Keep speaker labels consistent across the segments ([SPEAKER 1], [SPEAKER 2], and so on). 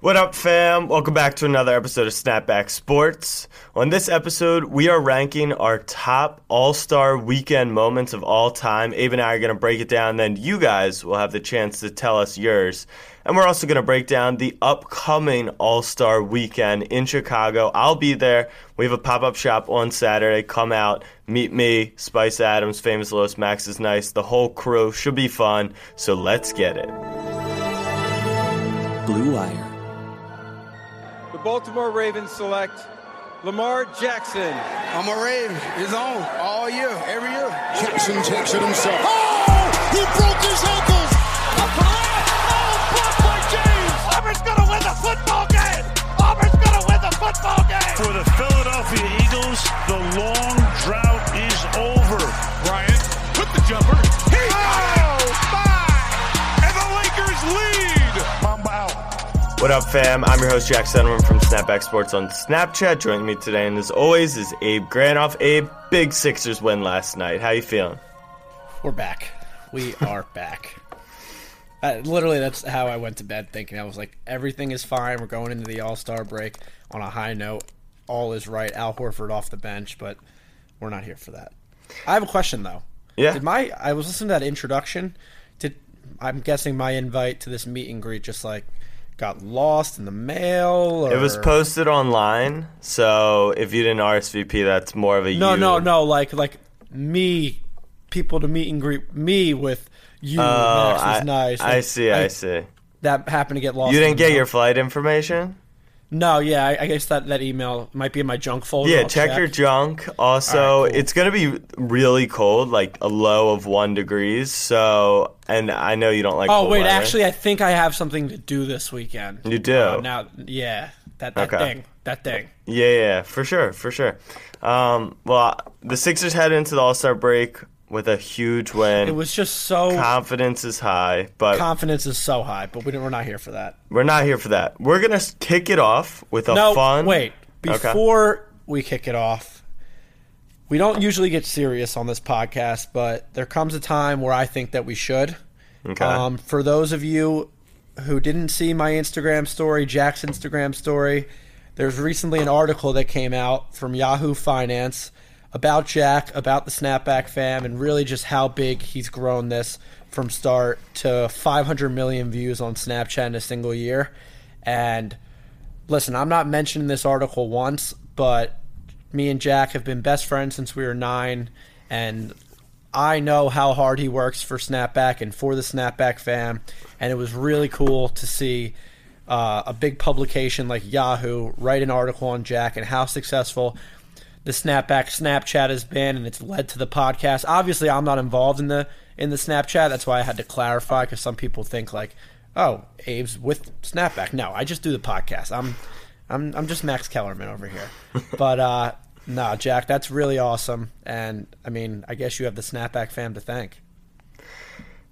[SPEAKER 1] What up, fam? Welcome back to another episode of Snapback Sports. On this episode, we are ranking our top All Star weekend moments of all time. Abe and I are going to break it down, then you guys will have the chance to tell us yours. And we're also going to break down the upcoming All Star weekend in Chicago. I'll be there. We have a pop up shop on Saturday. Come out, meet me, Spice Adams, Famous Los, Max is Nice. The whole crew should be fun. So let's get it.
[SPEAKER 2] Blue Wire.
[SPEAKER 3] The Baltimore Ravens select Lamar Jackson.
[SPEAKER 4] I'm a Raven. It's on all year, every year.
[SPEAKER 5] Jackson takes it himself.
[SPEAKER 6] Oh! He broke his ankles!
[SPEAKER 1] What up, fam? I'm your host, Jack Settleman from Snapback Sports on Snapchat. Joining me today, and as always, is Abe Granoff. Abe, big Sixers win last night. How you feeling?
[SPEAKER 7] We're back. We are back. Uh, literally, that's how I went to bed thinking. I was like, everything is fine. We're going into the All Star break on a high note. All is right. Al Horford off the bench, but we're not here for that. I have a question though.
[SPEAKER 1] Yeah.
[SPEAKER 7] Did my I was listening to that introduction. Did I'm guessing my invite to this meet and greet just like got lost in the mail? Or...
[SPEAKER 1] It was posted online, so if you didn't RSVP, that's more of a
[SPEAKER 7] No,
[SPEAKER 1] you.
[SPEAKER 7] no, no. Like like me, people to meet and greet me with you.
[SPEAKER 1] Oh,
[SPEAKER 7] Max
[SPEAKER 1] I,
[SPEAKER 7] nice.
[SPEAKER 1] I see, I, see.
[SPEAKER 7] That happened to get lost.
[SPEAKER 1] You didn't get
[SPEAKER 7] mail.
[SPEAKER 1] your flight information?
[SPEAKER 7] No, yeah, I, I guess that, that email might be in my junk folder.
[SPEAKER 1] Yeah,
[SPEAKER 7] I'll
[SPEAKER 1] check, your junk. Also,
[SPEAKER 7] right, cool.
[SPEAKER 1] it's going to be really cold, like a low of one degrees. So, and I know you don't like.
[SPEAKER 7] Oh wait,
[SPEAKER 1] weather.
[SPEAKER 7] actually, I think I have something to do this weekend.
[SPEAKER 1] You do?
[SPEAKER 7] Uh, now, yeah, that that
[SPEAKER 1] Okay.
[SPEAKER 7] thing, that thing.
[SPEAKER 1] Yeah, yeah, for sure, for sure. Um, well, the Sixers head into the All Star break with a huge win.
[SPEAKER 7] It was just so
[SPEAKER 1] Confidence is high, but
[SPEAKER 7] confidence is so high, but we we're not here for that.
[SPEAKER 1] we're not here for that. We're gonna kick it off with a
[SPEAKER 7] no,
[SPEAKER 1] fun.
[SPEAKER 7] wait.
[SPEAKER 1] Okay.
[SPEAKER 7] Before we kick it off, we don't usually get serious on this podcast, but there comes a time where I think that we should.
[SPEAKER 1] Okay.
[SPEAKER 7] Um, for those of you who didn't see my Instagram story, Jack's Instagram story, there's recently an article that came out from Yahoo Finance about Jack, about the Snapback fam, and really just how big he's grown this from start to 500 million views on Snapchat in a single year. And listen, I'm not mentioning this article once, but me and Jack have been best friends since we were nine, and I know how hard he works for Snapback and for the Snapback fam, and it was really cool to see uh, a big publication like Yahoo write an article on Jack and how successful the Snapback Snapchat has been, and it's led to the podcast. Obviously, I'm not involved in the in the Snapchat. That's why I had to clarify because some people think like, "Oh, Abe's with Snapback." No, I just do the podcast. I'm I'm I'm just Max Kellerman over here. but uh, no, Jack, that's really awesome, and I mean, I guess you have the Snapback fam to thank.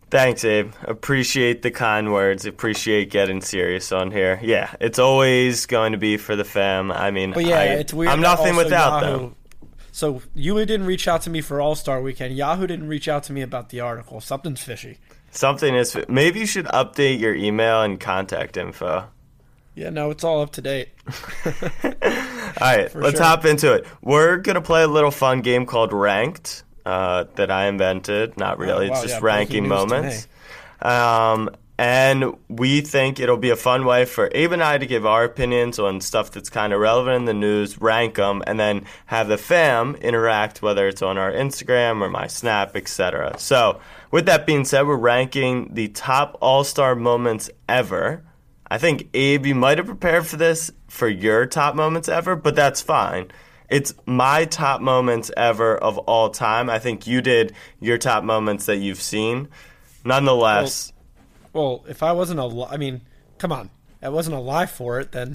[SPEAKER 1] Thanks, Abe. Appreciate the kind words. Appreciate getting serious on here. Yeah, it's always going to be for the fam. I mean,
[SPEAKER 7] But yeah,
[SPEAKER 1] I,
[SPEAKER 7] it's weird.
[SPEAKER 1] I'm nothing without
[SPEAKER 7] Yahoo,
[SPEAKER 1] them.
[SPEAKER 7] So you didn't reach out to me for All Star Weekend. Yahoo didn't reach out to me about the article. Something's fishy.
[SPEAKER 1] Something is. Maybe you should update your email and contact info.
[SPEAKER 7] Yeah, no, it's all up to date.
[SPEAKER 1] All right, let's
[SPEAKER 7] sure.
[SPEAKER 1] hop into it. We're gonna play a little fun game called Ranked uh, that I invented. Not really,
[SPEAKER 7] Oh, wow,
[SPEAKER 1] it's just
[SPEAKER 7] yeah,
[SPEAKER 1] ranking moments. Um, and we think it'll be a fun way for Abe and I to give our opinions on stuff that's kind of relevant in the news, rank them, and then have the fam interact, whether it's on our Instagram or my Snap, etc. So, with that being said, we're ranking the top All Star moments ever. I think Abe, you might have prepared for this for your top moments ever, but that's fine. It's my top moments ever of all time. I think you did your top moments that you've seen. Nonetheless,
[SPEAKER 7] Well, if I wasn't a, li- I mean, come on. I wasn't alive for it. Then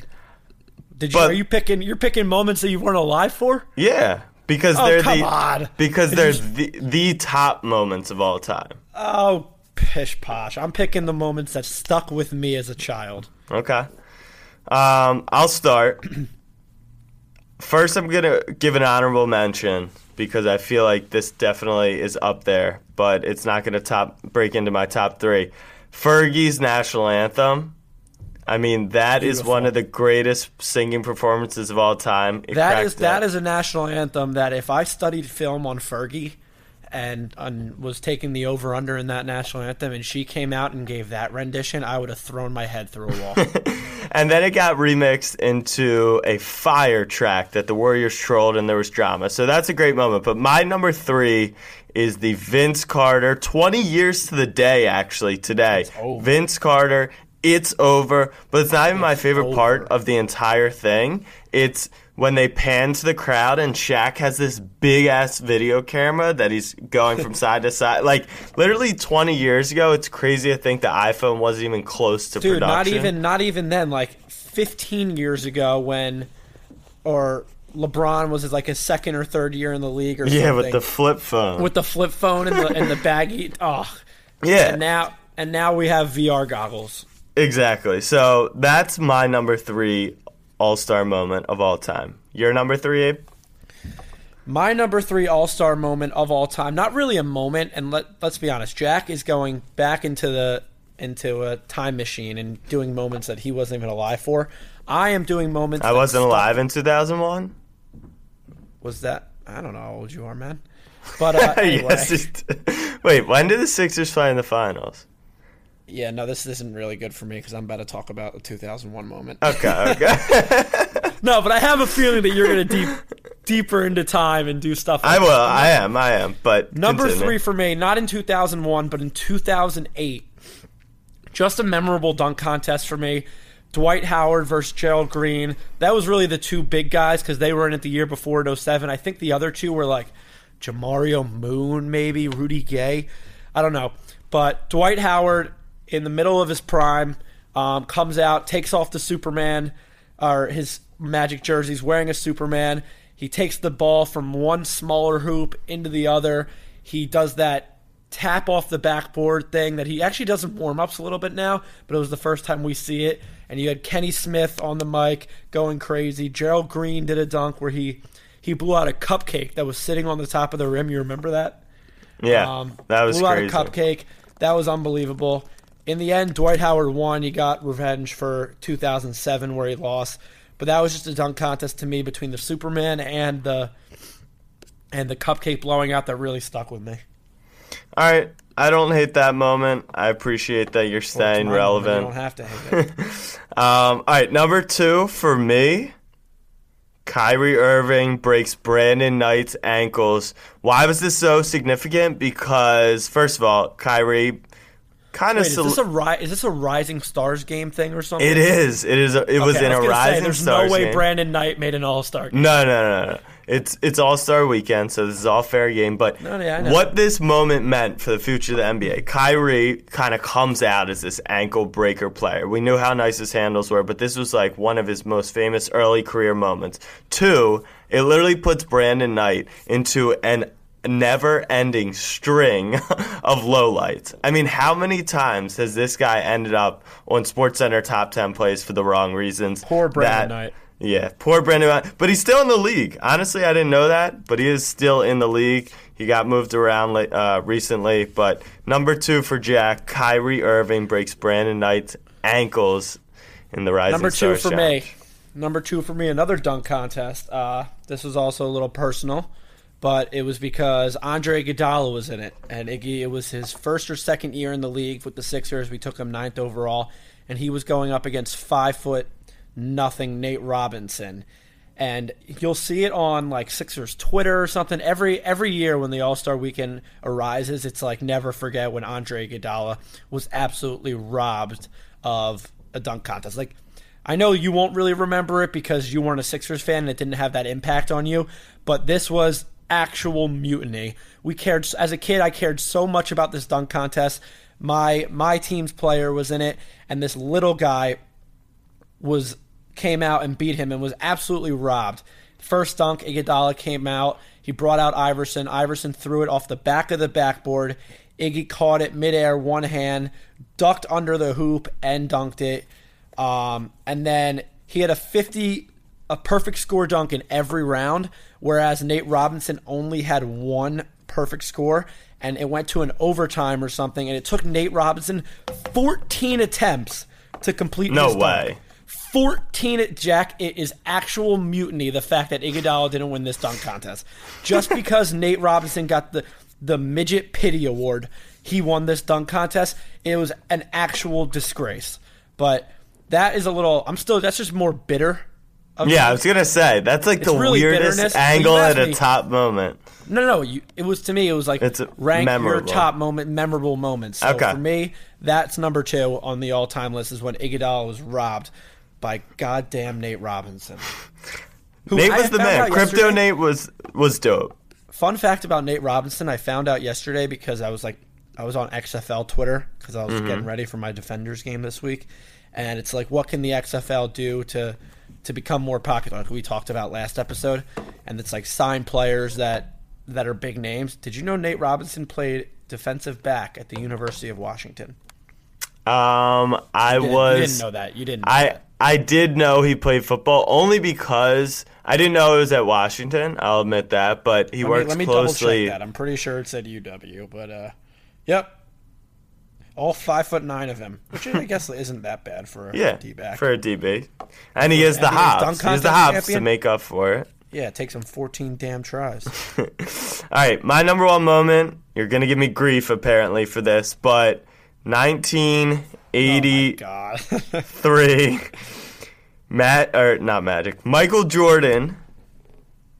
[SPEAKER 7] did you?
[SPEAKER 1] But-
[SPEAKER 7] are you picking? You're picking moments that you weren't alive for?
[SPEAKER 1] Yeah, because
[SPEAKER 7] Oh,
[SPEAKER 1] they're the
[SPEAKER 7] on.
[SPEAKER 1] because they're the the top moments of all time.
[SPEAKER 7] Oh, pish posh! I'm picking the moments that stuck with me as a child.
[SPEAKER 1] Okay. Um, I'll start. First, I'm gonna give an honorable mention because I feel like this definitely is up there, but it's not gonna top break into my top three. Fergie's national anthem. I mean, that is
[SPEAKER 7] Beautiful.
[SPEAKER 1] one of the greatest singing performances of all time. It
[SPEAKER 7] That is
[SPEAKER 1] up.
[SPEAKER 7] is a national anthem that if I studied film on Fergie and, and was taking the over under in that national anthem and she came out and gave that rendition, I would have thrown my head through a wall.
[SPEAKER 1] And then it got remixed into a fire track that the Warriors trolled and there was drama. So that's a great moment. But my number three is the Vince Carter, 20 years to the day, actually, today. Vince Carter, it's over. But it's not even my favorite part of the entire thing. It's when they pan to the crowd and Shaq has this big ass video camera that he's going from side to side. Like, literally 20 years ago, it's crazy to think the iPhone wasn't even close to
[SPEAKER 7] Dude, not even not even then. Like 15 years ago, when or LeBron was his, like his second or third year in the league, or
[SPEAKER 1] Yeah,
[SPEAKER 7] something,
[SPEAKER 1] with the flip phone.
[SPEAKER 7] with the flip phone and the and the baggy. Oh,
[SPEAKER 1] yeah,
[SPEAKER 7] and now and now we have VR goggles.
[SPEAKER 1] exactly. So that's my number three All Star moment of all time. Your number three, Abe?
[SPEAKER 7] My number three All Star moment of all time. Not really a moment, and let let's be honest. Jack is going back into the into a time machine and doing moments that he wasn't even alive for. I am doing moments.
[SPEAKER 1] I wasn't alive in 2001.
[SPEAKER 7] Was that? I don't know how old you are, man. But uh, anyway,
[SPEAKER 1] yes. It, wait, when did the Sixers play in the finals?
[SPEAKER 7] Yeah, no, this isn't really good for me because I'm about to talk about the 2001 moment.
[SPEAKER 1] Okay, okay.
[SPEAKER 7] No, but I have a feeling that you're going to deep deeper into time and do stuff.
[SPEAKER 1] I will.
[SPEAKER 7] that.
[SPEAKER 1] I am. I am. But
[SPEAKER 7] Number
[SPEAKER 1] continue.
[SPEAKER 7] three for me, not in 2001, but in 2008. Just a memorable dunk contest for me. Dwight Howard versus Gerald Green. That was really the two big guys because they were in it the year before at 07. I think the other two were like Jamario Moon, maybe Rudy Gay. I don't know. But Dwight Howard, in the middle of his prime, um, comes out, takes off the Superman or his Magic jerseys, wearing a Superman. He takes the ball from one smaller hoop into the other. He does that tap off the backboard thing that he actually does in warm ups a little bit now, but it was the first time we see it. And you had Kenny Smith on the mic going crazy. Gerald Green did a dunk where he he blew out a cupcake that was sitting on the top of the rim. You remember that?
[SPEAKER 1] Yeah,
[SPEAKER 7] Um,
[SPEAKER 1] that was
[SPEAKER 7] blew
[SPEAKER 1] crazy.
[SPEAKER 7] out a cupcake. That was unbelievable. In the end, Dwight Howard won. He got revenge for 2007 where he lost. But that was just a dunk contest to me between the Superman and the and the cupcake blowing out that really stuck with me.
[SPEAKER 1] All right. I don't hate that moment. I appreciate that you're staying
[SPEAKER 7] moment.
[SPEAKER 1] relevant.
[SPEAKER 7] You don't have to hate it.
[SPEAKER 1] Um, all right, number two for me, Kyrie Irving breaks Brandon Knight's ankles. Why was this so significant? Because first of all, Kyrie kind of
[SPEAKER 7] Wait, is this a ri- is this a Rising Stars game thing or something?
[SPEAKER 1] it is. It is. A, it was
[SPEAKER 7] Okay,
[SPEAKER 1] in
[SPEAKER 7] I
[SPEAKER 1] a
[SPEAKER 7] was gonna say,
[SPEAKER 1] Rising
[SPEAKER 7] There's
[SPEAKER 1] Stars
[SPEAKER 7] no way
[SPEAKER 1] game.
[SPEAKER 7] Brandon Knight made an All Star. Game.
[SPEAKER 1] No, no, no, no. It's it's All Star Weekend, so this is all fair game. But
[SPEAKER 7] No, yeah,
[SPEAKER 1] what this moment meant for the future of the NBA, Kyrie kind of comes out as this ankle breaker player. We knew how nice his handles were, but this was like one of his most famous early career moments. Two, it literally puts Brandon Knight into an never-ending string of lowlights. I mean, how many times has this guy ended up on SportsCenter top ten plays for the wrong reasons?
[SPEAKER 7] Poor Brandon
[SPEAKER 1] That-
[SPEAKER 7] Knight.
[SPEAKER 1] yeah, poor Brandon, Knight. but he's still in the league. Honestly, I didn't know that, but he is still in the league. He got moved around uh, recently, but number two for Jack, Kyrie Irving breaks Brandon Knight's ankles in the Rising
[SPEAKER 7] Number two
[SPEAKER 1] Stars
[SPEAKER 7] for
[SPEAKER 1] Challenge.
[SPEAKER 7] me. Number two for me, another dunk contest. Uh, this was also a little personal, but it was because Andre Iguodala was in it, and Iggy. It was his first or second year in the league with the Sixers. We took him ninth overall, and he was going up against five foot nothing Nate Robinson. And you'll see it on like Sixers Twitter or something every every year when the All Star Weekend arises. It's like never forget when Andre Iguodala was absolutely robbed of a dunk contest. Like I know you won't really remember it because you weren't a Sixers fan and it didn't have that impact on you, but this was actual mutiny. We cared as a kid. I cared so much about this dunk contest. My my team's player was in it, and this little guy was came out and beat him and was absolutely robbed. First dunk, Iguodala came out. He brought out Iverson. Iverson threw it off the back of the backboard. Iggy caught it midair, one hand, ducked under the hoop and dunked it. Um, and then he had a 50, a perfect score dunk in every round, whereas Nate Robinson only had one perfect score, and it went to an overtime or something, and it took Nate Robinson 14 attempts to complete
[SPEAKER 1] No
[SPEAKER 7] his dunk.
[SPEAKER 1] way.
[SPEAKER 7] 14 Jack, it is actual mutiny the fact that Iguodala didn't win this dunk contest. Just because Nate Robinson got the the midget pity award, he won this dunk contest. It was an actual disgrace. But that is a little I'm still that's just more bitter.
[SPEAKER 1] Yeah. I was gonna say that's like the
[SPEAKER 7] really
[SPEAKER 1] weirdest angle at a
[SPEAKER 7] me-
[SPEAKER 1] top moment.
[SPEAKER 7] No, no, you, it was to me. It was like
[SPEAKER 1] It's
[SPEAKER 7] rank your top moment, memorable moments. So
[SPEAKER 1] Okay.
[SPEAKER 7] for me, that's number two on the all-time list. Is when Iguodala was robbed by goddamn Nate Robinson. Who
[SPEAKER 1] Nate was the man. Crypto Nate was was dope.
[SPEAKER 7] Fun fact about Nate Robinson: I found out yesterday because I was like, I was on XFL Twitter because I was
[SPEAKER 1] Mm-hmm.
[SPEAKER 7] getting ready for my Defenders game this week, and it's like, what can the XFL do to to become more popular? Like we talked about last episode, and it's like sign players that that are big names. Did you know Nate Robinson played defensive back at the University of Washington?
[SPEAKER 1] Um, I
[SPEAKER 7] You
[SPEAKER 1] was.
[SPEAKER 7] You didn't know that. You didn't. Know
[SPEAKER 1] I
[SPEAKER 7] that.
[SPEAKER 1] I did know he played football only because I didn't know it was at Washington. I'll admit that, but he
[SPEAKER 7] Let me,
[SPEAKER 1] works
[SPEAKER 7] let me double check that. I'm pretty sure it said UW, but uh, yep. All five foot nine of him, which I guess isn't that bad for a
[SPEAKER 1] Yeah,
[SPEAKER 7] D back.
[SPEAKER 1] for a DB, and he is the hops. He has the hops to make up for it.
[SPEAKER 7] Yeah, it takes him 14 damn tries.
[SPEAKER 1] All right, my number one moment. You're gonna give me grief apparently for this, but 1983,
[SPEAKER 7] God.
[SPEAKER 1] Matt or not Magic, Michael Jordan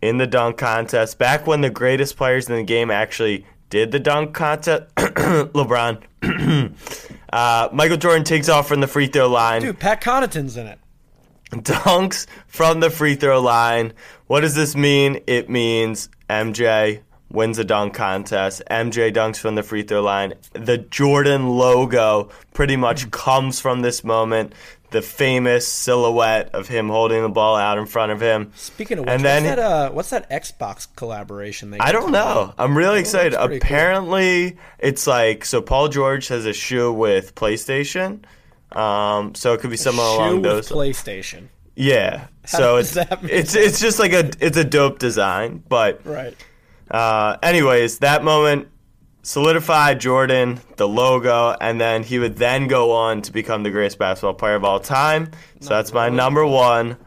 [SPEAKER 1] in the dunk contest back when the greatest players in the game actually did the dunk contest. LeBron, uh, Michael Jordan takes off from the free throw line.
[SPEAKER 7] Dude, Pat Connaughton's in it.
[SPEAKER 1] dunks from the free throw line. What does this mean? It means MJ wins a dunk contest. MJ dunks from the free throw line. The Jordan logo pretty much comes from this moment. The famous silhouette of him holding the ball out in front of him.
[SPEAKER 7] Speaking of which,
[SPEAKER 1] And then-
[SPEAKER 7] what's, that, uh, what's that Xbox collaboration? They
[SPEAKER 1] I don't know. I'm really excited.
[SPEAKER 7] pretty cool.
[SPEAKER 1] Apparently, it's like so. Paul George has a shoe with PlayStation, um, so it could be
[SPEAKER 7] Shoe
[SPEAKER 1] along
[SPEAKER 7] with
[SPEAKER 1] those.
[SPEAKER 7] PlayStation.
[SPEAKER 1] Yeah. So
[SPEAKER 7] does
[SPEAKER 1] it's it's it's just like a it's a dope design, but
[SPEAKER 7] Right.
[SPEAKER 1] uh, anyways, that moment solidified Jordan, the logo, and then he would then go on to become the greatest basketball player of all time. So that's my number one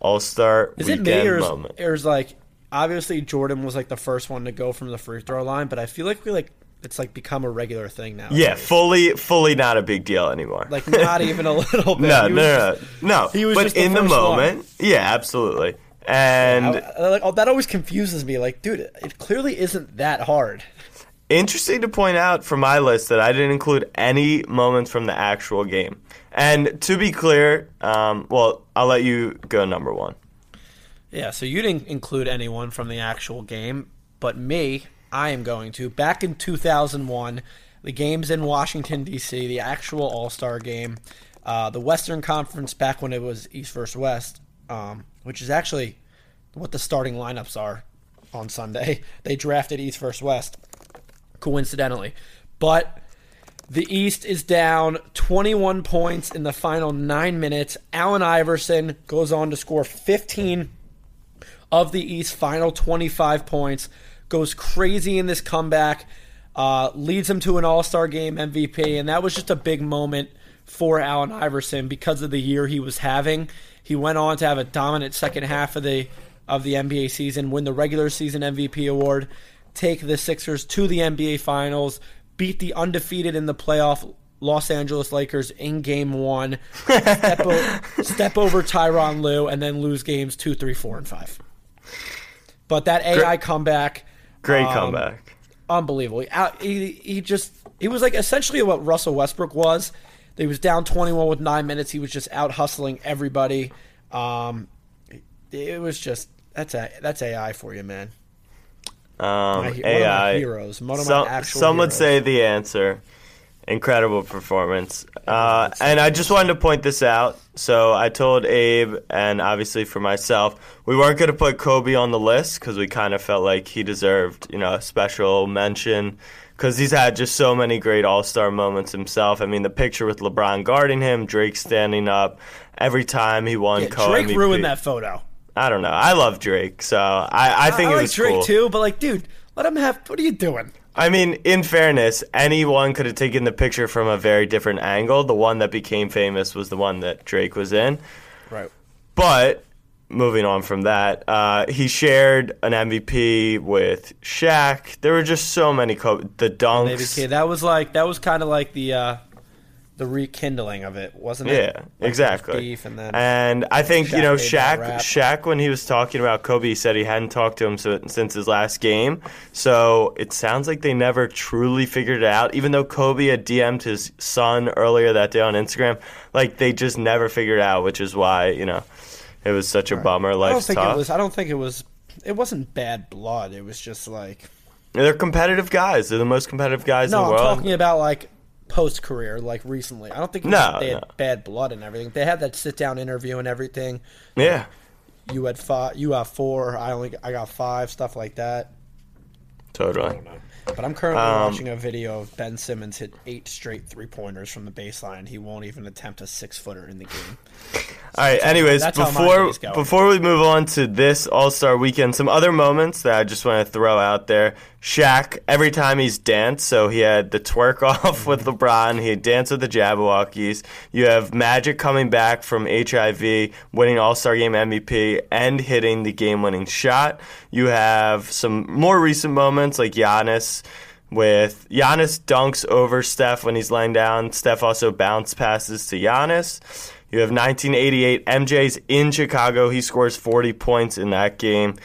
[SPEAKER 1] All Star
[SPEAKER 7] Is it
[SPEAKER 1] weekend
[SPEAKER 7] me or is,
[SPEAKER 1] moment.
[SPEAKER 7] or is like obviously Jordan was like the first one to go from the free throw line, but I feel like we like it's like become a regular thing now.
[SPEAKER 1] Yeah, fully fully not a big deal anymore.
[SPEAKER 7] Like not even a little bit.
[SPEAKER 1] no, no, no,
[SPEAKER 7] just-
[SPEAKER 1] no,
[SPEAKER 7] he was
[SPEAKER 1] but
[SPEAKER 7] just the
[SPEAKER 1] in the
[SPEAKER 7] first
[SPEAKER 1] moment, yeah, absolutely. And
[SPEAKER 7] I- I- like, oh, that always confuses me. Like, dude, it clearly isn't that hard.
[SPEAKER 1] Interesting to point out from my list that I didn't include any moments from the actual game. And to be clear, um, well, I'll let you go number one.
[SPEAKER 7] Yeah, so you didn't include anyone from the actual game, but me, I am going to. Back in 2001, the game's in Washington, D.C., the actual All Star game, uh, the Western Conference, back when it was East versus West, um, which is actually what the starting lineups are on Sunday. They drafted East versus West, coincidentally. But the East is down 21 points in the final nine minutes. Allen Iverson goes on to score 15 of the East final 25 points, goes crazy in this comeback, uh, leads him to an All Star game MVP, and that was just a big moment for Allen Iverson because of the year he was having. He went on to have a dominant second half of the of the NBA season, win the regular season MVP award, take the Sixers to the NBA Finals, beat the undefeated in the playoff Los Angeles Lakers in Game One, step, o- step over Tyronn Lue, and then lose games two, three, four, and five. But that AI comeback,
[SPEAKER 1] Great
[SPEAKER 7] um,
[SPEAKER 1] comeback.
[SPEAKER 7] unbelievable. He, he, he just he was like essentially what Russell Westbrook was. He was down 21 with nine minutes. He was just out hustling everybody. Um, it was just that's a that's AI for you, man.
[SPEAKER 1] Um,
[SPEAKER 7] My he- one of my
[SPEAKER 1] AI.
[SPEAKER 7] heroes, one of my
[SPEAKER 1] some
[SPEAKER 7] actual
[SPEAKER 1] some would
[SPEAKER 7] heroes.
[SPEAKER 1] say the answer incredible performance. Uh, and I just wanted to point this out. So I told Abe, and obviously for myself, we weren't going to put Kobe on the list because we kind of felt like he deserved, you know, a special mention because he's had just so many great All Star moments himself. I mean, the picture with LeBron guarding him, Drake standing up every time he won.
[SPEAKER 7] Yeah, Drake
[SPEAKER 1] MVP.
[SPEAKER 7] ruined that photo.
[SPEAKER 1] I don't know. I love Drake, so I, I think
[SPEAKER 7] I
[SPEAKER 1] it
[SPEAKER 7] like Drake
[SPEAKER 1] cool.
[SPEAKER 7] too, but like, dude, let him have. What are you doing?
[SPEAKER 1] I mean, in fairness, anyone could have taken the picture from a very different angle. The one that became famous was the one that Drake was in.
[SPEAKER 7] Right.
[SPEAKER 1] But moving on from that, uh, he shared an MVP with Shaq. There were just so many co- the dunks.
[SPEAKER 7] That was like that was kind of like the uh the rekindling of it, wasn't it?
[SPEAKER 1] Yeah,
[SPEAKER 7] Like,
[SPEAKER 1] exactly.
[SPEAKER 7] Beef and then
[SPEAKER 1] And I think you know Shaq. Shaq, when he was talking about Kobe, he said he hadn't talked to him so, since his last game. So it sounds like they never truly figured it out. Even though Kobe had DM'd his son earlier that day on Instagram, like they just never figured it out, which is why you know it was such a bummer.
[SPEAKER 7] I don't think
[SPEAKER 1] tough.
[SPEAKER 7] it was. I don't think it was. It wasn't bad blood. It was just like
[SPEAKER 1] They're competitive guys. They're the most competitive guys
[SPEAKER 7] no.
[SPEAKER 1] in the
[SPEAKER 7] I'm
[SPEAKER 1] world.
[SPEAKER 7] talking about like post career, like recently. I don't think
[SPEAKER 1] No,
[SPEAKER 7] they
[SPEAKER 1] no.
[SPEAKER 7] had bad blood and everything. They had that sit down interview and everything.
[SPEAKER 1] yeah.
[SPEAKER 7] You had five. You have four. I only. I got five. Stuff like that.
[SPEAKER 1] Totally.
[SPEAKER 7] But I'm currently
[SPEAKER 1] Um,
[SPEAKER 7] watching a video of Ben Simmons hit eight straight three pointers from the baseline. He won't even attempt a six footer in the game.
[SPEAKER 1] All right. Anyways,
[SPEAKER 7] how
[SPEAKER 1] before before we move on to this All Star Weekend, some other moments that I just want to throw out there. Shaq, every time he's danced, so he had the twerk off with mm-hmm. LeBron. He had danced with the Jabbawockeez. You have Magic coming back from HIV, winning All Star Game MVP, and hitting the game winning shot. You have some more recent moments like Giannis with Giannis dunks over Steph when he's laying down. Steph also bounce passes to Giannis. You have 1988 MJ's in Chicago. He scores 40 points in that game.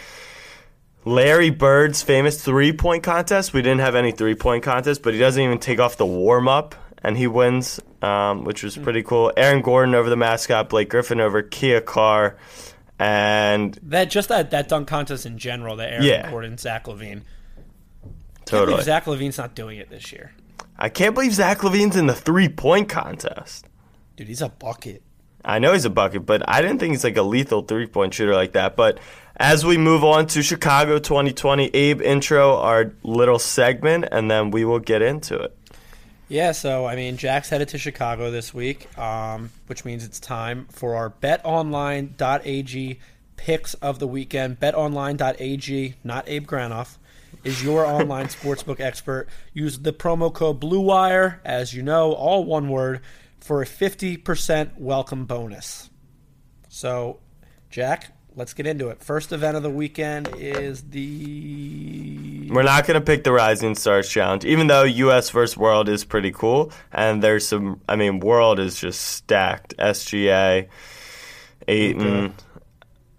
[SPEAKER 1] Larry Bird's famous three point contest. We didn't have any three point contest, but he doesn't even take off the warm up and he wins, um, which was pretty cool. Aaron Gordon over the mascot, Blake Griffin over Kia car, and
[SPEAKER 7] That just that that dunk contest in general. That Aaron
[SPEAKER 1] Yeah.
[SPEAKER 7] Gordon, Zach LaVine. Can't
[SPEAKER 1] totally.
[SPEAKER 7] Zach LaVine's not doing it this year.
[SPEAKER 1] I can't believe Zach LaVine's in the three point contest.
[SPEAKER 7] Dude, he's a bucket.
[SPEAKER 1] I know he's a bucket, but I didn't think he's like a lethal three point shooter like that. But as we move on to Chicago 2020, Abe intro our little segment, and then we will get into it.
[SPEAKER 7] Yeah, so I mean, Jack's headed to Chicago this week, um, which means it's time for our BetOnline.ag picks of the weekend. BetOnline.ag, not Abe Granoff, is your online sportsbook expert. Use the promo code BlueWire, as you know, all one word, for a 50% welcome bonus. So, Jack, let's get into it. First event of the weekend is the
[SPEAKER 1] We're not going to pick the Rising Stars Challenge, even though US versus World is pretty cool. And there's some, I mean, World is just stacked. SGA, Ayton,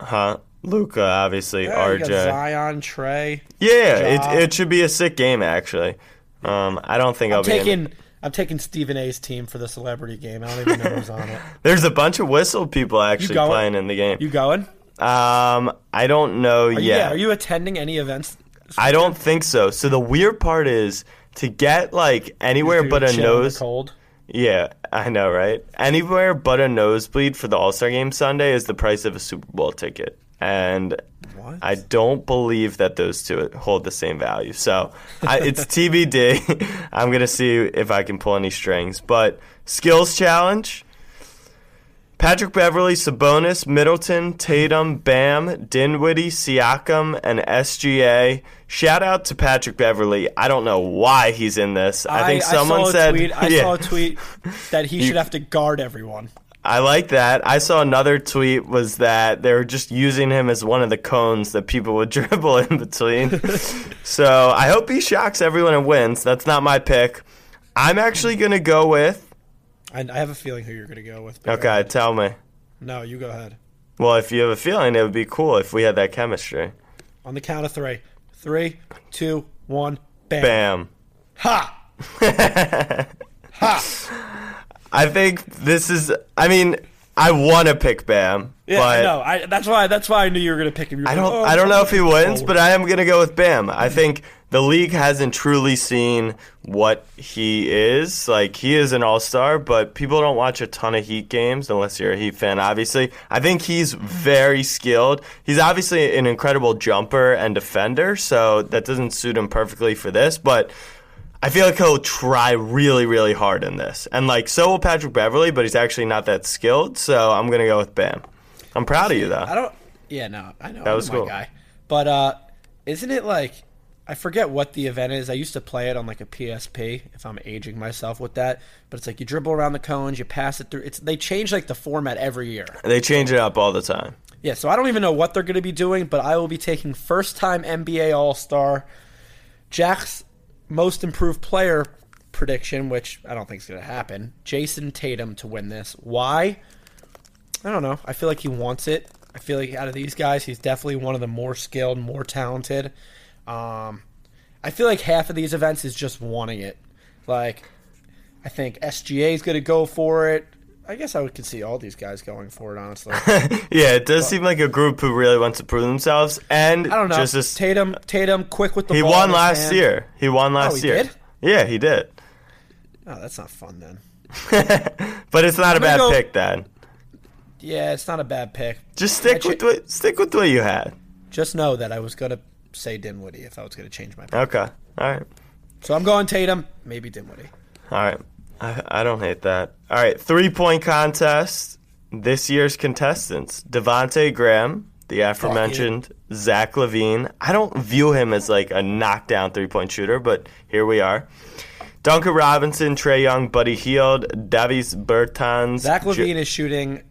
[SPEAKER 1] huh? Luka, obviously,
[SPEAKER 7] Yeah,
[SPEAKER 1] RJ.
[SPEAKER 7] Zion, Trae.
[SPEAKER 1] Yeah,
[SPEAKER 7] Ja.
[SPEAKER 1] it, it should be a sick game, actually. Um, I don't think I'll
[SPEAKER 7] I'm
[SPEAKER 1] be in
[SPEAKER 7] taking I'm taking Stephen A's team for the celebrity game. I don't even know who's on it.
[SPEAKER 1] There's a bunch of whistle people actually playing in the game.
[SPEAKER 7] You going?
[SPEAKER 1] Um, I don't know
[SPEAKER 7] Are you,
[SPEAKER 1] yet.
[SPEAKER 7] yeah. Are you attending any events?
[SPEAKER 1] I don't think so. So the weird part is to get like anywhere but a
[SPEAKER 7] chill in the
[SPEAKER 1] nose.
[SPEAKER 7] cold.
[SPEAKER 1] Yeah, I know, right? Anywhere but a nosebleed for the All Star Game Sunday is the price of a Super Bowl ticket, and
[SPEAKER 7] What?
[SPEAKER 1] I don't believe that those two hold the same value. So I, it's TBD. I'm gonna see if I can pull any strings. But skills challenge. Patrick Beverley, Sabonis, Middleton, Tatum, Bam, Dinwiddie, Siakam, and SGA. Shout out to Patrick Beverley. I don't know why he's in this. I, think someone
[SPEAKER 7] saw a
[SPEAKER 1] said.
[SPEAKER 7] tweet, I
[SPEAKER 1] Yeah.
[SPEAKER 7] saw a tweet that he should have to guard everyone.
[SPEAKER 1] I like that. I saw another tweet was that they were just using him as one of the cones that people would dribble in between. so I hope he shocks everyone and wins. That's not my pick. I'm actually gonna go with.
[SPEAKER 7] I, I have a feeling who you're going to go with. but go
[SPEAKER 1] Okay, tell me.
[SPEAKER 7] No, you go ahead.
[SPEAKER 1] Well, if you have a feeling, it would be cool if we had that chemistry.
[SPEAKER 7] On the count of three. Three, two, one, bam.
[SPEAKER 1] Bam.
[SPEAKER 7] Ha! ha!
[SPEAKER 1] I think this is. I mean, I want to pick Bam,
[SPEAKER 7] Yeah,
[SPEAKER 1] but
[SPEAKER 7] I know. I, that's why. That's why I knew you were going to pick him.
[SPEAKER 1] I don't.
[SPEAKER 7] oh,
[SPEAKER 1] I don't know if he wins, but I am gonna go with Bam. I mm-hmm. think the league hasn't truly seen what he is. Like he is an all star, but people don't watch a ton of Heat games unless you're a Heat fan. Obviously, I think he's very skilled. He's obviously an incredible jumper and defender, so that doesn't suit him perfectly for this, but. I feel like he'll try really, really hard in this. And like so will Patrick Beverley, but he's actually not that skilled, so I'm gonna go with Bam. I'm proud of you though.
[SPEAKER 7] I don't. Yeah, no, I know.
[SPEAKER 1] That
[SPEAKER 7] I'm
[SPEAKER 1] was
[SPEAKER 7] my
[SPEAKER 1] cool.
[SPEAKER 7] guy. But uh, isn't it like I forget what the event is? I used to play it on like a PSP. If I'm aging myself with that, but it's like you dribble around the cones, you pass it through. It's they change like the format every year.
[SPEAKER 1] They change it up all the time.
[SPEAKER 7] Yeah, so I don't even know what they're going to be doing, but I will be taking first time NBA All Star, Jack's most improved player prediction, which I don't think is going to happen. Jayson Tatum to win this. Why? I don't know. I feel like he wants it. I feel like out of these guys, he's definitely one of the more skilled, more talented. Um, I feel like half of these events is just wanting it. Like, I think SGA is going to go for it. I guess I would could see all these guys going for it, honestly.
[SPEAKER 1] Yeah, it does seem like a group who really wants to prove themselves. And
[SPEAKER 7] I don't know.
[SPEAKER 1] just this,
[SPEAKER 7] Tatum, Tatum, quick with the
[SPEAKER 1] he
[SPEAKER 7] ball.
[SPEAKER 1] won last
[SPEAKER 7] hand.
[SPEAKER 1] year. He won oh, last
[SPEAKER 7] he
[SPEAKER 1] year.
[SPEAKER 7] did?
[SPEAKER 1] Yeah, he did.
[SPEAKER 7] Oh, that's not fun then.
[SPEAKER 1] But it's not a
[SPEAKER 7] gonna
[SPEAKER 1] bad
[SPEAKER 7] go-
[SPEAKER 1] pick, then.
[SPEAKER 7] Yeah, it's not a bad pick.
[SPEAKER 1] Just stick
[SPEAKER 7] Actually-
[SPEAKER 1] with what stick with what you had.
[SPEAKER 7] Just know that I was gonna say Dinwiddie if I was gonna change my pick.
[SPEAKER 1] Okay. All right.
[SPEAKER 7] So I'm going Tatum, maybe Dinwiddie.
[SPEAKER 1] All right. I, I don't hate that. All right. Three point contest. This year's contestants Devonte Graham, the aforementioned Zach LaVine. I don't view him as like a knockdown three point shooter, but here we are. Duncan Robinson, Trae Young, Buddy Hield, Davis Bertans.
[SPEAKER 7] Zach LaVine is shooting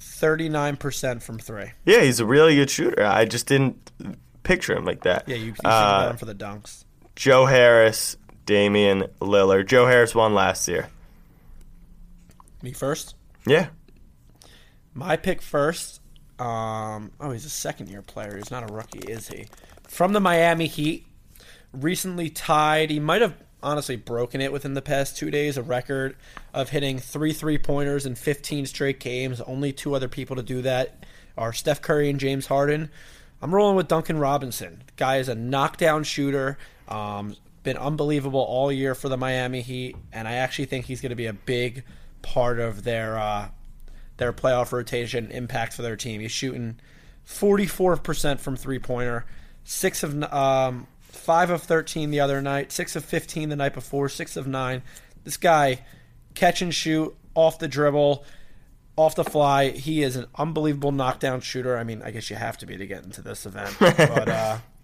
[SPEAKER 7] 39% from three.
[SPEAKER 1] yeah, he's a really good shooter. I just didn't picture him like that.
[SPEAKER 7] Yeah, you, you should
[SPEAKER 1] Uh,
[SPEAKER 7] him for the dunks.
[SPEAKER 1] Joe Harris, Damian Lillard. Joe Harris won last year.
[SPEAKER 7] Me first.
[SPEAKER 1] Yeah.
[SPEAKER 7] My pick first. Um, oh, he's a second year player. He's not a rookie, is he? From the Miami Heat. Recently tied. He might have honestly broken it within the past two days. A record of hitting three three pointers in 15 straight games. Only two other people to do that are Steph Curry and James Harden. I'm rolling with Duncan Robinson. The guy is a knockdown shooter. Um, been unbelievable all year for the Miami Heat, and I actually think he's going to be a big part of their uh, their playoff rotation impact for their team. He's shooting 44% from three pointer, six of um, five of 13 the other night, six of 15 the night before, six of nine. This guy catch and shoot off the dribble, off the fly. He is an unbelievable knockdown shooter. I mean, I guess you have to be to get into this event, but uh,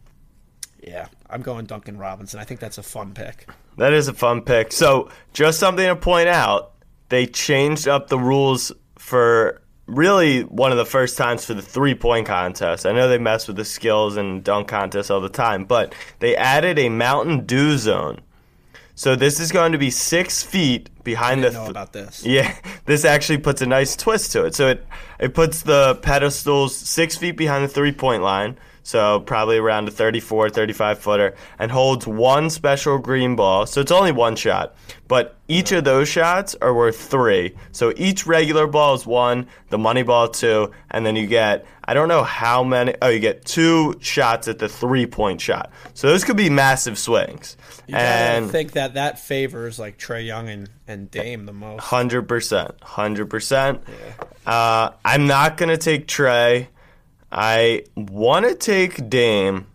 [SPEAKER 7] yeah, I'm going Duncan Robinson. I think that's a fun pick.
[SPEAKER 1] That is a fun pick. So, just something to point out they changed up the rules for really one of the first times for the three point contest. I know they mess with the skills and dunk contests all the time, but they added a Mountain Dew zone. So, this is going to be six feet behind the.
[SPEAKER 7] know
[SPEAKER 1] th-
[SPEAKER 7] about this.
[SPEAKER 1] Yeah, this actually puts a nice twist to it. So it it puts the pedestals six feet behind the three point line, so probably around a 34, 35 footer, and holds one special green ball. So it's only one shot, but each of those shots are worth three. So each regular ball is one, the money ball two, and then you get I don't know how many. Oh, you get two shots at the three point shot. So those could be massive swings.
[SPEAKER 7] You
[SPEAKER 1] and
[SPEAKER 7] think that that favors like Trae Young and, and Dame the most.
[SPEAKER 1] Hundred percent, hundred percent. Uh, I'm not gonna take Trae. I want to take Dame.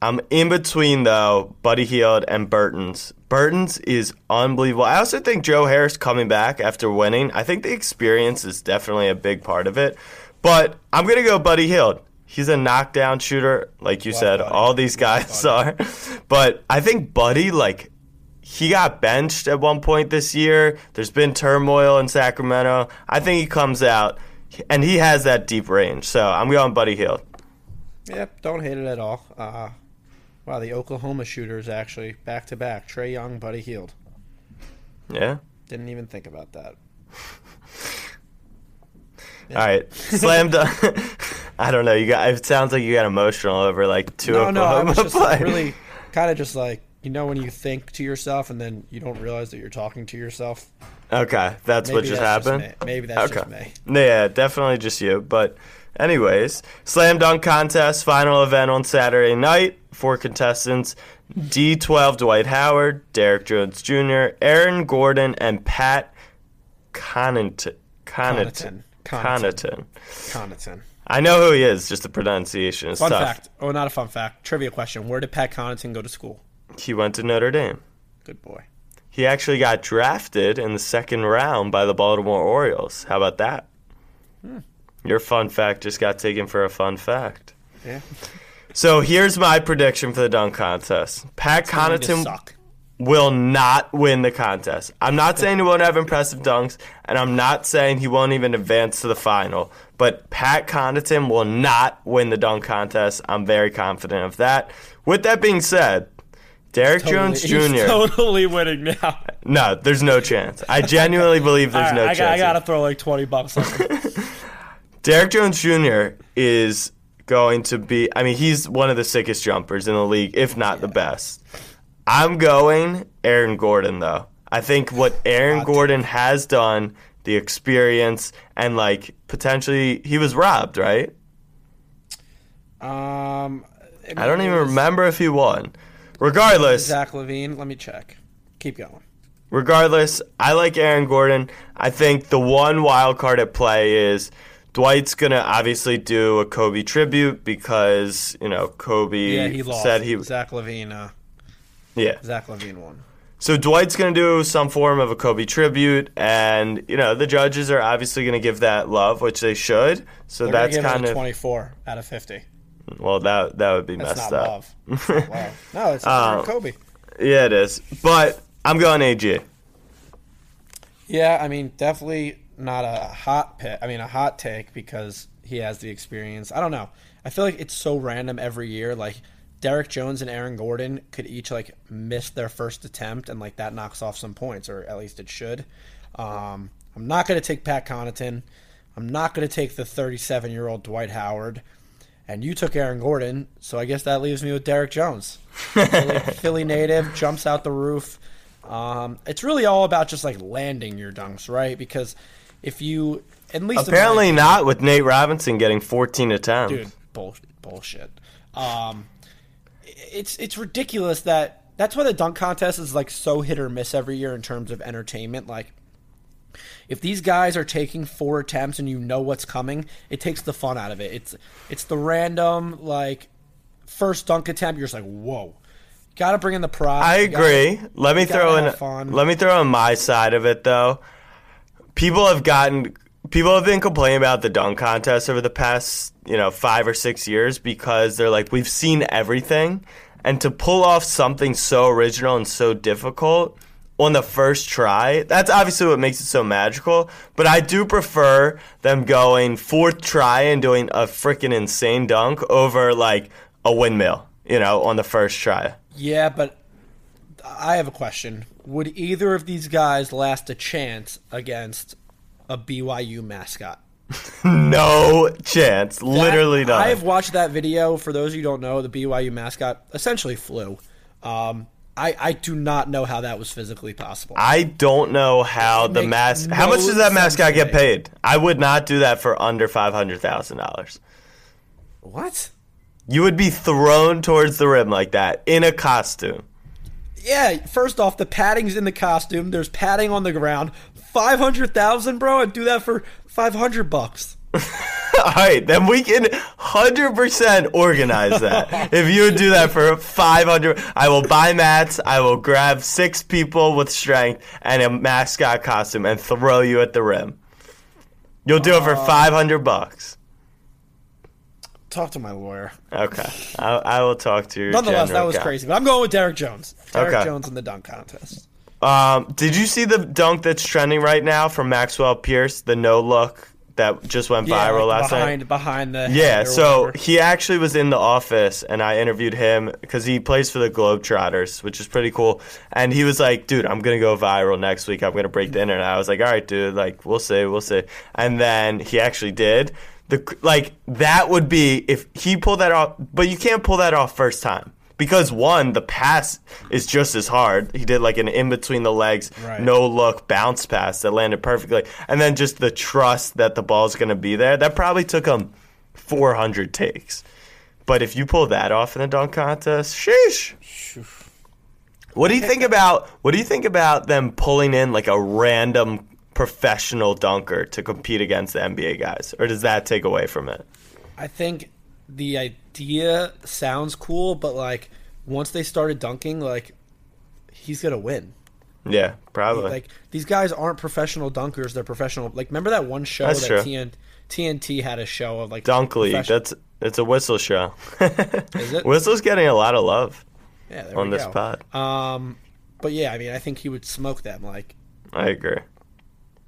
[SPEAKER 1] I'm in between though, Buddy Hield and Bertans. Bertans is unbelievable. I also think Joe Harris coming back after winning. I think the experience is definitely a big part of it. But I'm gonna go Buddy Hield. He's a knockdown shooter, like you said.
[SPEAKER 7] Buddy.
[SPEAKER 1] All these guys are. But I think Buddy, like, he got benched at one point this year. There's been turmoil in Sacramento. I think he comes out, and he has that deep range. So I'm going Buddy Hield.
[SPEAKER 7] Yep, don't hate it at all. Uh, wow, the Oklahoma shooters actually back to back. Trae Young, Buddy Hield.
[SPEAKER 1] Yeah.
[SPEAKER 7] Didn't even think about that.
[SPEAKER 1] All right. Slam dunk. I don't know. You got. It sounds like you got emotional over like two
[SPEAKER 7] No, no, I
[SPEAKER 1] Oklahoma
[SPEAKER 7] was just like,
[SPEAKER 1] players.
[SPEAKER 7] really kind of just like you know when you think to yourself and then you don't realize that you're talking to yourself.
[SPEAKER 1] Okay, that's what just
[SPEAKER 7] that's
[SPEAKER 1] happened.
[SPEAKER 7] me. Maybe that's just
[SPEAKER 1] okay.
[SPEAKER 7] me.
[SPEAKER 1] Yeah, definitely just you. But, anyways, slam dunk contest final event on Saturday night. Four contestants: D12 Dwight Howard, Derrick Jones Jr., Aaron Gordon, and Pat Connaughton. Connaughton.
[SPEAKER 7] Connaughton.
[SPEAKER 1] Connaughton.
[SPEAKER 7] Connaughton.
[SPEAKER 1] I know who he is, just the pronunciation is
[SPEAKER 7] Fun
[SPEAKER 1] tough.
[SPEAKER 7] fact. Oh, not a fun fact. Trivia question. Where did Pat Connaughton go to school?
[SPEAKER 1] He went to Notre Dame.
[SPEAKER 7] Good boy.
[SPEAKER 1] He actually got drafted in the second round by the Baltimore Orioles. How about that?
[SPEAKER 7] Hmm.
[SPEAKER 1] Your fun fact just got taken for a fun fact.
[SPEAKER 7] Yeah.
[SPEAKER 1] So here's my prediction for the dunk contest. Pat Connaughton will not win the contest. I'm not saying he won't have impressive dunks, and I'm not saying he won't even advance to the final. But Pat Connaughton will not win the dunk contest. I'm very confident of that. With that being said, Derrick Jones
[SPEAKER 7] Totally- He's
[SPEAKER 1] Jr.
[SPEAKER 7] totally winning now.
[SPEAKER 1] No, there's no chance. I genuinely believe there's
[SPEAKER 7] All
[SPEAKER 1] no
[SPEAKER 7] I,
[SPEAKER 1] chance.
[SPEAKER 7] I gotta throw like twenty bucks on him.
[SPEAKER 1] Derrick Jones Jr. is going to be. I mean, he's one of the sickest jumpers in the league, if not the best. I'm going Aaron Gordon though. I think what Aaron Gordon has done, the experience, and like potentially he was robbed, right?
[SPEAKER 7] Um,
[SPEAKER 1] I don't even remember if he won. Regardless,
[SPEAKER 7] Zach LaVine. Let me check. Keep going.
[SPEAKER 1] regardless, I like Aaron Gordon. I think the one wild card at play is Dwight's gonna obviously do a Kobe tribute because you know Kobe
[SPEAKER 7] Yeah, he lost.
[SPEAKER 1] said he
[SPEAKER 7] Zach LaVine. Uh,
[SPEAKER 1] yeah.
[SPEAKER 7] Zach LaVine won.
[SPEAKER 1] So Dwight's gonna do some form of a Kobe tribute, and you know the judges are obviously gonna give that love, which they should. So
[SPEAKER 7] They're
[SPEAKER 1] that's
[SPEAKER 7] give it a
[SPEAKER 1] kind of
[SPEAKER 7] twenty-four out of fifty.
[SPEAKER 1] Well that that would be
[SPEAKER 7] That's
[SPEAKER 1] messed up.
[SPEAKER 7] love. That's not love. No, it's
[SPEAKER 1] Uh,
[SPEAKER 7] Kobe.
[SPEAKER 1] Yeah, it is. But I'm going AG.
[SPEAKER 7] Yeah, I mean, definitely not a hot pick. I mean, a hot take because he has the experience. I don't know. I feel like it's so random every year. Like Derrick Jones and Aaron Gordon could each like miss their first attempt, and like that knocks off some points, or at least it should. Um, I'm not going to take Pat Connaughton. I'm not going to take the 37 year old Dwight Howard. And you took Aaron Gordon, so I guess that leaves me with Derrick Jones. Philly, Philly native, jumps out the roof. Um, it's really all about just like landing your dunks, right? Because if you, at least
[SPEAKER 1] Apparently not with Nate Robinson getting 14 attempts.
[SPEAKER 7] dude, bull, bullshit. Um, it's it's ridiculous that that's why the dunk contest is like so hit or miss every year in terms of entertainment. Like, if these guys are taking four attempts and you know what's coming, it takes the fun out of it. It's it's the random like first dunk attempt. You're just like, whoa. Got to bring in the prop.
[SPEAKER 1] I
[SPEAKER 7] You gotta-
[SPEAKER 1] agree. let me throw in
[SPEAKER 7] fun.
[SPEAKER 1] let me throw in my side of it though. People have gotten people have been complaining about the dunk contest over the past, you know, 5 or 6 years because they're like we've seen everything and to pull off something so original and so difficult on the first try, that's obviously what makes it so magical, but I do prefer them going fourth try and doing a freaking insane dunk over like a windmill, you know, on the first try.
[SPEAKER 7] Yeah, but I have a question. Would either of these guys last a chance against a BYU mascot?
[SPEAKER 1] No chance. Literally not.
[SPEAKER 7] I have watched that video. For those of you who don't know, the BYU mascot essentially flew. Um, I, I do not know how that was physically possible.
[SPEAKER 1] I don't know how the
[SPEAKER 7] mask.
[SPEAKER 1] mas. How much does that mascot get paid? I would not do that for under five hundred thousand dollars.
[SPEAKER 7] what?
[SPEAKER 1] You would be thrown towards the rim like that in a costume.
[SPEAKER 7] Yeah, first off, the padding's in the costume. There's padding on the ground. Five hundred thousand, bro. I'd do that for five hundred bucks.
[SPEAKER 1] All right, then we can hundred percent organize that. if you would do that for five hundred, I will buy mats. I will grab six people with strength and a mascot costume and throw you at the rim. You'll do it for five hundred bucks.
[SPEAKER 7] Talk to my lawyer.
[SPEAKER 1] Okay, I, I will talk to your.
[SPEAKER 7] Nonetheless, that was
[SPEAKER 1] counsel.
[SPEAKER 7] crazy. But I'm going with Derrick Jones. Derrick
[SPEAKER 1] Okay.
[SPEAKER 7] Jones in the dunk contest.
[SPEAKER 1] Um, did you see the dunk that's trending right now from Maxwell Pierce, the no look that just went
[SPEAKER 7] Yeah,
[SPEAKER 1] viral
[SPEAKER 7] like
[SPEAKER 1] last
[SPEAKER 7] behind
[SPEAKER 1] night?
[SPEAKER 7] behind the
[SPEAKER 1] Yeah, so
[SPEAKER 7] whatever.
[SPEAKER 1] he actually was in the office and I interviewed him because he plays for the Globetrotters, which is pretty cool. And he was like, dude, I'm going to go viral next week. I'm going to break the internet. I was like, all right, dude, like, we'll see, we'll see. And then he actually did. The Like, that would be if he pulled that off, but you can't pull that off first time. Because one, the pass is just as hard. He did like an in between the legs,
[SPEAKER 7] Right.
[SPEAKER 1] no look bounce pass that landed perfectly. And then just the trust that the ball's going to be there. That probably took him 400 takes. But if you pull that off in a dunk contest, sheesh. What do you think about what do you think about them pulling in like a random professional dunker to compete against the NBA guys? Or does that take away from it?
[SPEAKER 7] I think the idea sounds cool, but like once they started dunking, like he's gonna win.
[SPEAKER 1] Yeah, probably.
[SPEAKER 7] Like these guys aren't professional dunkers; they're professional. Like remember that one show
[SPEAKER 1] That's
[SPEAKER 7] that. TN, TNT had a show of like
[SPEAKER 1] Dunk League. That's it's a whistle show.
[SPEAKER 7] Is it?
[SPEAKER 1] Whistle's getting a lot of love
[SPEAKER 7] yeah, there
[SPEAKER 1] on this
[SPEAKER 7] go.
[SPEAKER 1] pod.
[SPEAKER 7] Um, but yeah, I mean, I think he would smoke them. Like
[SPEAKER 1] I agree.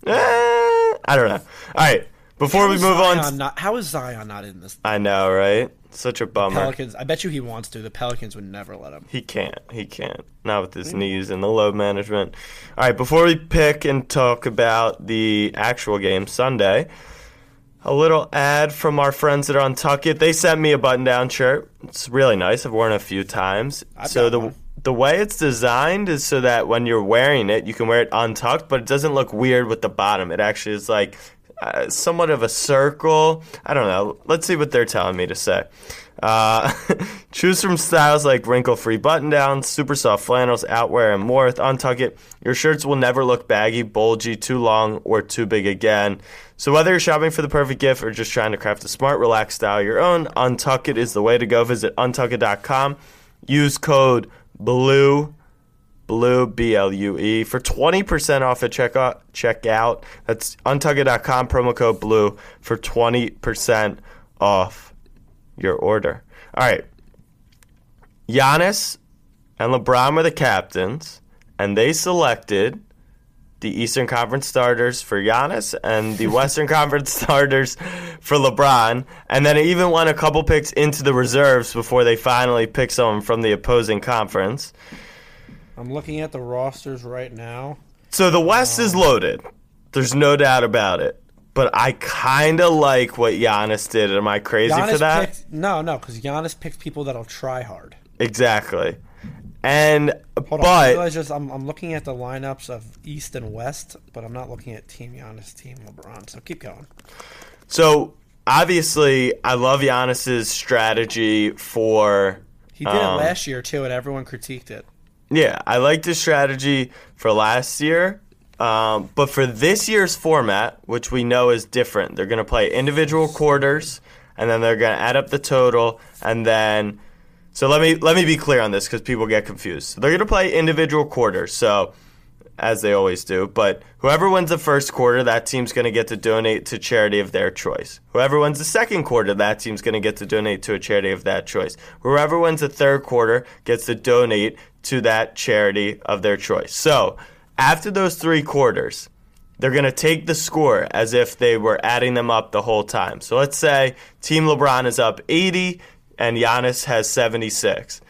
[SPEAKER 1] Eh, I don't know. All right, before
[SPEAKER 7] how
[SPEAKER 1] we move
[SPEAKER 7] Zion
[SPEAKER 1] on,
[SPEAKER 7] Not, how is Zion not in this?
[SPEAKER 1] I know, right? Such a bummer.
[SPEAKER 7] Pelicans. I bet you he wants to. The Pelicans would never let him.
[SPEAKER 1] He can't. He can't. Not with his knees and the load management. All right, before we pick and talk about the actual game Sunday, a little ad from our friends that at Untuckit. They sent me a button-down shirt. It's really nice. I've worn it a few times.
[SPEAKER 7] I've
[SPEAKER 1] so the
[SPEAKER 7] one.
[SPEAKER 1] the way it's designed is so that when you're wearing it, you can wear it untucked, but it doesn't look weird with the bottom. It actually is like uh, somewhat of a circle. I don't know. Let's see what they're telling me to say. Uh, choose from styles like wrinkle-free button-downs, super soft flannels, outwear, and more. With Untuckit, your shirts will never look baggy, bulgy, too long, or too big again. So whether you're shopping for the perfect gift or just trying to craft a smart, relaxed style of your own, Untuckit is the way to go. Visit untuckit.com. Use code BLUE Blue B L U E for twenty percent off at checkout. Checkout. That's untuckit.com promo code Blue for twenty percent off your order. All right. Giannis and LeBron were the captains, and they selected the Eastern Conference starters for Giannis and the Western Conference starters for LeBron. And then even went a couple picks into the reserves before they finally picked someone from the opposing conference.
[SPEAKER 7] I'm looking at the rosters right now.
[SPEAKER 1] So the West is loaded. There's no doubt about it. But I kind of like what Giannis did. Am I crazy
[SPEAKER 7] Giannis
[SPEAKER 1] for that?
[SPEAKER 7] picked no, no, because Giannis picks people that'll try hard.
[SPEAKER 1] Exactly. And
[SPEAKER 7] Hold on, I
[SPEAKER 1] but
[SPEAKER 7] just I'm, I'm looking at the lineups of East and West, but I'm not looking at Team Giannis, Team LeBron. So keep going.
[SPEAKER 1] so obviously I love Giannis's strategy for
[SPEAKER 7] He did
[SPEAKER 1] Um,
[SPEAKER 7] it last year too, and everyone critiqued it.
[SPEAKER 1] Yeah, I liked his strategy for last year. Um, but for this year's format, which we know is different, they're going to play individual quarters, and then they're going to add up the total, and then. So let me let me be clear on this because people get confused. They're going to play individual quarters, so as they always do. But whoever wins the first quarter, that team's going to get to donate to charity of their choice. Whoever wins the second quarter, that team's going to get to donate to a charity of that choice. Whoever wins the third quarter gets to donate to that charity of their choice. So after those three quarters, they're going to take the score as if they were adding them up the whole time. So let's say Team LeBron is up 80 and Giannis has 76.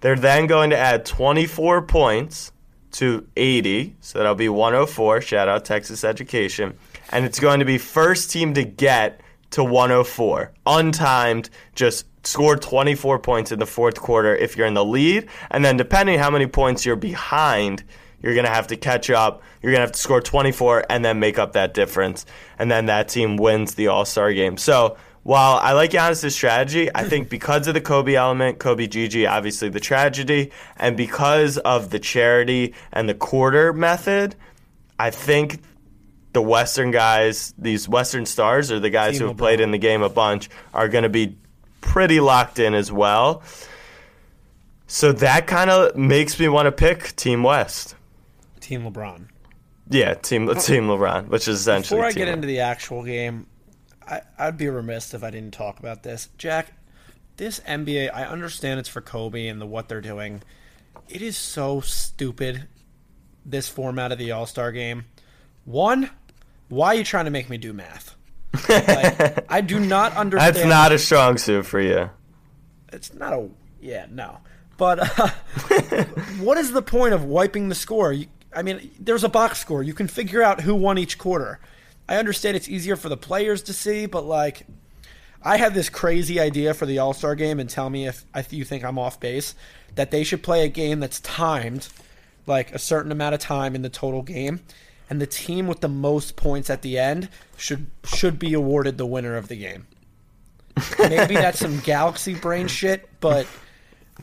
[SPEAKER 1] They're then going to add 24 points to 80, so that'll be 104. Shout out Texas Education. And it's going to be first team to get to 104. Untimed, just score 24 points in the fourth quarter if you're in the lead. And then depending how many points you're behind, you're going to have to catch up. You're going to have to score 24 and then make up that difference. And then that team wins the All Star game. So while I like Giannis' strategy, I think because of the Kobe element, Kobe Gigi, obviously the tragedy, and because of the charity and the quarter method, I think the Western guys, these Western stars, or the guys
[SPEAKER 7] Team
[SPEAKER 1] who have played in the game a bunch, are going to be pretty locked in as well. So that kind of makes me want to pick Team West.
[SPEAKER 7] Team LeBron.
[SPEAKER 1] Yeah, Team oh. Team LeBron, which is essentially.
[SPEAKER 7] Before I get into the actual game, I, I'd be remiss if I didn't talk about this. Jack, this NBA, I understand it's for Kobe and the what they're doing. It is so stupid, this format of the All Star game. One, why are you trying to make me do math? Like, I do not understand.
[SPEAKER 1] That's not a strong suit for you.
[SPEAKER 7] It's not a. Yeah, no. But uh, what is the point of wiping the score? You, I mean, there's a box score. You can figure out who won each quarter. I understand it's easier for the players to see, but like, I have this crazy idea for the All Star game, and tell me if, if you think I'm off base. That they should play a game that's timed, like a certain amount of time in the total game, and the team with the most points at the end should should be awarded the winner of the game. Maybe that's some galaxy brain shit, but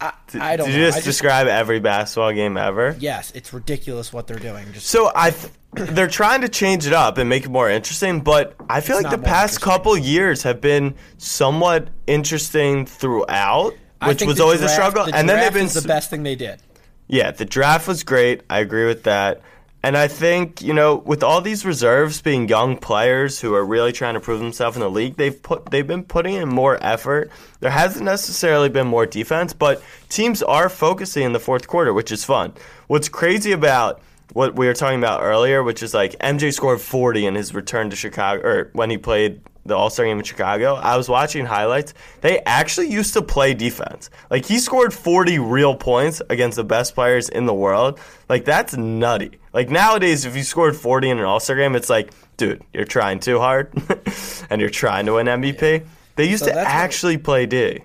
[SPEAKER 7] I, I don't
[SPEAKER 1] Did
[SPEAKER 7] know.
[SPEAKER 1] you just
[SPEAKER 7] just
[SPEAKER 1] describe every basketball game ever?
[SPEAKER 7] yes, it's ridiculous what they're doing. Just
[SPEAKER 1] So I, th- they're trying to change it up and make it more interesting, but I feel
[SPEAKER 7] It's
[SPEAKER 1] like the past couple years have been somewhat interesting throughout, which was always a struggle.
[SPEAKER 7] The
[SPEAKER 1] and then they've been
[SPEAKER 7] the best thing they did.
[SPEAKER 1] Yeah, the draft was great. I agree with that. And I think, you know, with all these reserves being young players who are really trying to prove themselves in the league, they've put they've been putting in more effort. There hasn't necessarily been more defense, but teams are focusing in the fourth quarter, which is fun. What's crazy about what we were talking about earlier, which is like MJ scored 40 in his return to Chicago or when he played the All Star game in Chicago, I was watching highlights. They actually used to play defense. Like he scored 40 real points against the best players in the world. Like that's nutty. Like nowadays, if you scored 40 in an All Star game, it's like, dude, you're trying too hard, and you're trying to win MVP. They used
[SPEAKER 7] So
[SPEAKER 1] to
[SPEAKER 7] that's what-
[SPEAKER 1] actually play D.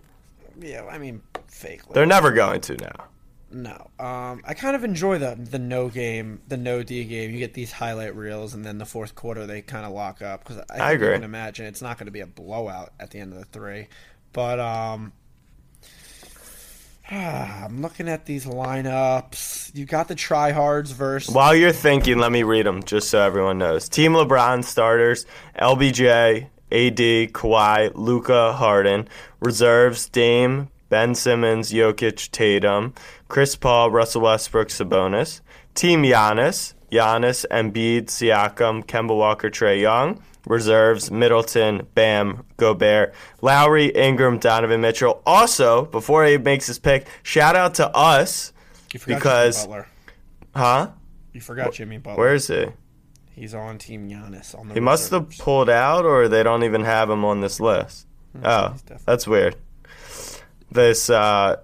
[SPEAKER 7] Yeah, I mean, fake.
[SPEAKER 1] They're never going to now.
[SPEAKER 7] No, um, I kind of enjoy the the no game, the no D game. You get these highlight reels, and then the fourth quarter they kind of lock up because I, think
[SPEAKER 1] agree.
[SPEAKER 7] You can imagine it's not going to be a blowout at the end of the three, but um, I'm looking at these lineups. You got the tryhards versus
[SPEAKER 1] While you're thinking, let me read them just so everyone knows. Team LeBron starters: LBJ, AD, Kawhi, Luka, Harden. Reserves: Dame, Ben Simmons, Jokic, Tatum, Chris Paul, Russell Westbrook, Sabonis. Team Giannis: Giannis, Embiid, Siakam, Kemba Walker, Trae Young. Reserves: Middleton, Bam, Gobert, Lowry, Ingram, Donovan Mitchell. Also, before he makes his pick, shout out to us,
[SPEAKER 7] you
[SPEAKER 1] because-
[SPEAKER 7] Jimmy Butler.
[SPEAKER 1] huh?
[SPEAKER 7] You forgot Jimmy Butler.
[SPEAKER 1] Where is he?
[SPEAKER 7] He's on Team Giannis. On the
[SPEAKER 1] He must have pulled out, or they don't even have him on this list. Hmm,
[SPEAKER 7] oh,
[SPEAKER 1] that's weird. This uh,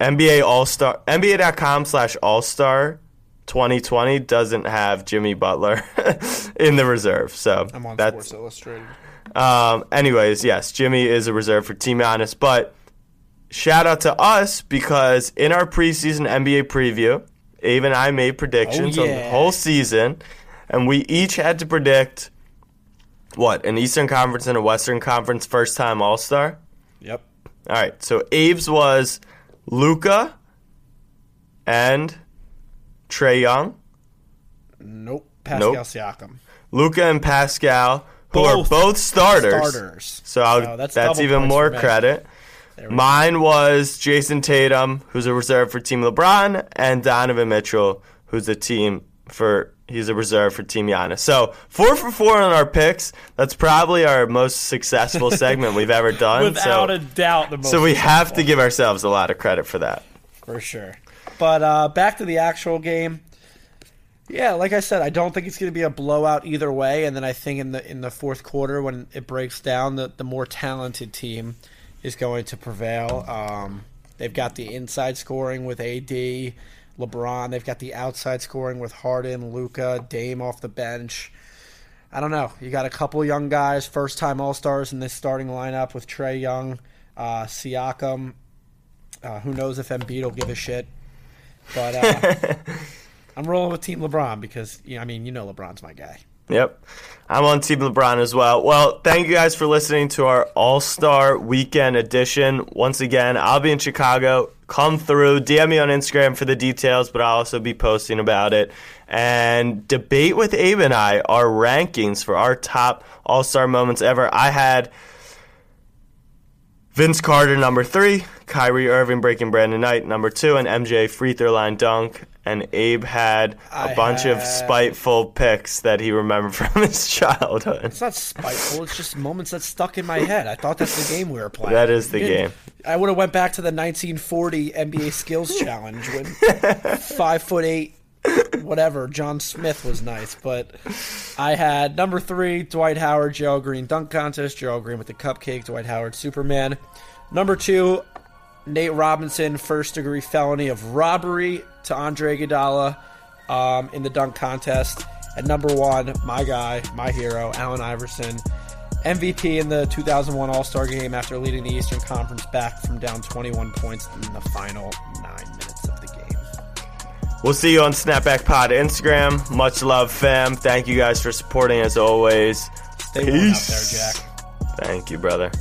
[SPEAKER 1] NBA All Star, NBA.com slash All Star 2020 doesn't have Jimmy Butler in the reserve. So
[SPEAKER 7] I'm on
[SPEAKER 1] that's
[SPEAKER 7] Sports Illustrated.
[SPEAKER 1] um, anyways, yes, Jimmy is a reserve for Team Giannis, but shout out to us because in our preseason NBA preview, Abe and I made predictions
[SPEAKER 7] Oh,
[SPEAKER 1] on the whole season, and we each had to predict what an Eastern Conference and a Western Conference first time All Star.
[SPEAKER 7] Yep.
[SPEAKER 1] All right, so Abe's was Luka and Trae Young.
[SPEAKER 7] Nope. Pascal
[SPEAKER 1] Nope.
[SPEAKER 7] Siakam.
[SPEAKER 1] Luka and Pascal, who
[SPEAKER 7] Both
[SPEAKER 1] are both starters.
[SPEAKER 7] Starters.
[SPEAKER 1] So I'll,
[SPEAKER 7] So
[SPEAKER 1] that's,
[SPEAKER 7] that's
[SPEAKER 1] even more credit. Mine was Jayson Tatum, who's a reserve for Team LeBron, and Donovan Mitchell, who's a team for he's a reserve for Team Giannis. So four for four on our picks. That's probably our most successful segment we've ever done.
[SPEAKER 7] Without
[SPEAKER 1] so,
[SPEAKER 7] a doubt, the most
[SPEAKER 1] so we have to give ourselves a lot of credit for that.
[SPEAKER 7] for sure. But uh, back to the actual game. Yeah, like I said, I don't think it's going to be a blowout either way. And then I think in the in the fourth quarter, when it breaks down, the the more talented team is going to prevail. Um, they've got the inside scoring with AD, LeBron. They've got the outside scoring with Harden, Luka, Dame off the bench. I don't know. You got a couple young guys, first time All Stars in this starting lineup with Trae Young, uh, Siakam. Uh, who knows if Embiid will give a shit? But uh, I'm rolling with Team LeBron because you know, I mean, you know, LeBron's my guy.
[SPEAKER 1] Yep. I'm on Team LeBron as well. Well, thank you guys for listening to our All Star Weekend edition. Once again, I'll be in Chicago. Come through. DM me on Instagram for the details, but I'll also be posting about it. And debate with Abe and I our rankings for our top All Star moments ever. I had Vince Carter number three, Kyrie Irving breaking Brandon Knight number two, and MJ free throw line dunk. And Abe had a
[SPEAKER 7] I
[SPEAKER 1] bunch of spiteful picks that he remembered from his childhood.
[SPEAKER 7] It's not spiteful. It's just moments that stuck in my head. I thought that's the game we were playing.
[SPEAKER 1] That is the game.
[SPEAKER 7] I would have went back to the 1940 NBA Skills Challenge when five foot eight, whatever John Smith was nice. But I had number three Dwight Howard, Joe Green dunk contest. Joe Green with the cupcake. Dwight Howard Superman. Number two Nate Robinson first degree felony of robbery to Andre Iguodala um, in the dunk contest. And number one, my guy, my hero, Allen Iverson, MVP in the 2001 All Star game after leading the Eastern Conference back from down 21 points in the final
[SPEAKER 1] We'll see you on Snapback Pod Instagram. Much love, fam. Thank you guys for supporting as always.
[SPEAKER 7] Stay out there, Jack.
[SPEAKER 1] Thank you, brother.